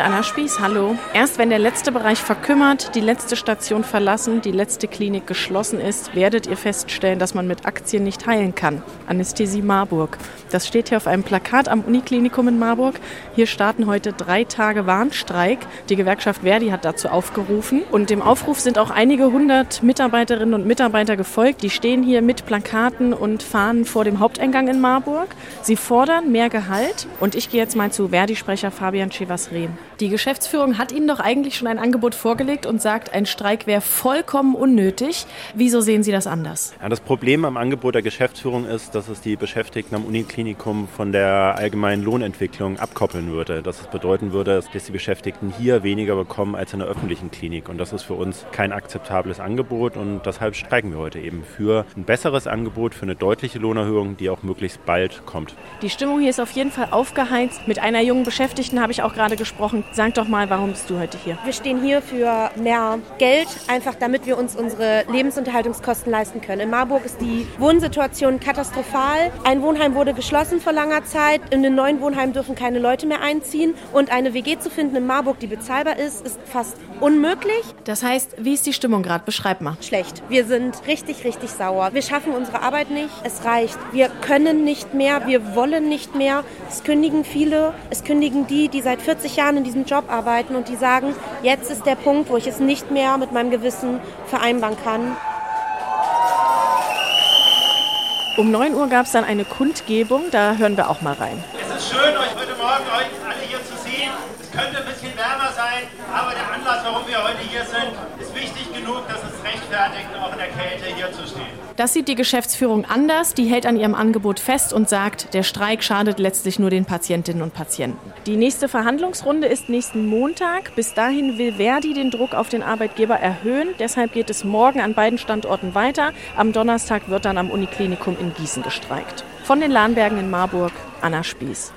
Anna Spieß, hallo. Erst wenn der letzte Bereich verkümmert, die letzte Station verlassen, die letzte Klinik geschlossen ist, werdet ihr feststellen, dass man mit Aktien nicht heilen kann. Anästhesie Marburg. Das steht hier auf einem Plakat am Uniklinikum in Marburg. Hier starten heute drei Tage Warnstreik. Die Gewerkschaft Verdi hat dazu aufgerufen. Und dem Aufruf sind auch einige hundert Mitarbeiterinnen und Mitarbeiter gefolgt. Die stehen hier mit Plakaten und Fahnen vor dem Haupteingang in Marburg. Sie fordern mehr Gehalt. Und ich gehe jetzt mal zu Verdi-Sprecher Fabian Chevas-Rehm. Die Geschäftsführung hat Ihnen doch eigentlich schon ein Angebot vorgelegt und sagt, ein Streik wäre vollkommen unnötig. Wieso sehen Sie das anders? Ja, das Problem am Angebot der Geschäftsführung ist, dass es die Beschäftigten am Uniklinikum von der allgemeinen Lohnentwicklung abkoppeln würde. Dass es bedeuten würde, dass die Beschäftigten hier weniger bekommen als in der öffentlichen Klinik. Und das ist für uns kein akzeptables Angebot und deshalb streiken wir heute eben für ein besseres Angebot, für eine deutliche Lohnerhöhung, die auch möglichst bald kommt. Die Stimmung hier ist auf jeden Fall aufgeheizt. Mit einer jungen Beschäftigten habe ich auch gerade gesprochen. Sag doch mal, warum bist du heute hier? Wir stehen hier für mehr Geld, einfach damit wir uns unsere Lebensunterhaltungskosten leisten können. In Marburg ist die Wohnsituation katastrophal. Ein Wohnheim wurde geschlossen vor langer Zeit. In den neuen Wohnheim dürfen keine Leute mehr einziehen. Und eine WG zu finden in Marburg, die bezahlbar ist, ist fast unmöglich. Das heißt, wie ist die Stimmung gerade? Beschreib mal. Schlecht. Wir sind richtig, richtig sauer. Wir schaffen unsere Arbeit nicht. Es reicht. Wir können nicht mehr. Wir wollen nicht mehr. Es kündigen viele. Es kündigen die, die seit 40 Jahren in diesem Job arbeiten und die sagen, jetzt ist der Punkt, wo ich es nicht mehr mit meinem Gewissen vereinbaren kann. Um 9 Uhr gab es dann eine Kundgebung, da hören wir auch mal rein. Es ist schön, euch heute Morgen euch alle hier zu sehen. Es könnte ein bisschen wärmer sein, aber Anlass, warum wir heute hier sind, ist wichtig genug, dass es rechtfertigt, auch in der Kälte hier zu stehen. Das sieht die Geschäftsführung anders. Die hält an ihrem Angebot fest und sagt, der Streik schadet letztlich nur den Patientinnen und Patienten. Die nächste Verhandlungsrunde ist nächsten Montag. Bis dahin will Verdi den Druck auf den Arbeitgeber erhöhen. Deshalb geht es morgen an beiden Standorten weiter. Am Donnerstag wird dann am Uniklinikum in Gießen gestreikt. Von den Lahnbergen in Marburg, Anna Spieß.